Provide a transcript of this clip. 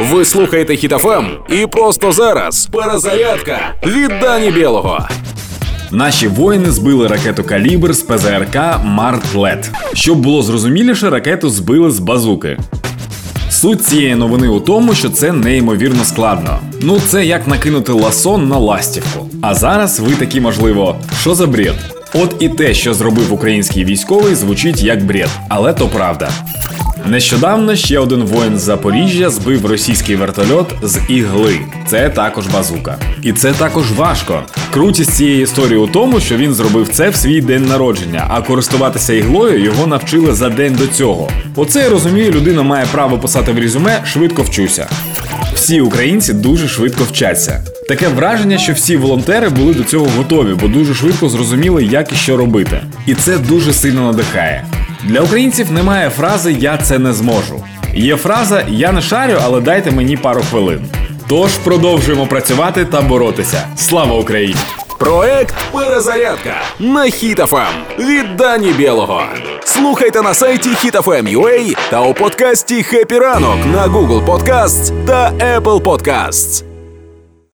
Ви слухаєте Хітофем і просто зараз перезарядка від Дані Білого. Наші воїни збили ракету Калібр з ПЗРК Март-Лет. Щоб було зрозуміліше, ракету збили з базуки. Суть цієї новини у тому, що це неймовірно складно. Ну, це як накинути ласон на ластівку. А зараз ви такі, можливо, що за бред? От і те, що зробив український військовий, звучить як бред, але то правда. Нещодавно ще один воїн з Запоріжжя збив російський вертольот з ігли. Це також базука. І це також важко. Крутість цієї історії у тому, що він зробив це в свій день народження, а користуватися іглою його навчили за день до цього. Оце я розумію, людина має право писати в резюме швидко вчуся. Всі українці дуже швидко вчаться. Таке враження, що всі волонтери були до цього готові, бо дуже швидко зрозуміли, як і що робити. І це дуже сильно надихає. Для українців немає фрази Я це не зможу. Є фраза Я не шарю, але дайте мені пару хвилин. Тож продовжуємо працювати та боротися. Слава Україні! Проект Перезарядка на Хітофем від Дані Білого. Слухайте на сайті HitFM.ua та у подкасті «Хеппі ранок» на Google Podcasts та Apple Podcasts.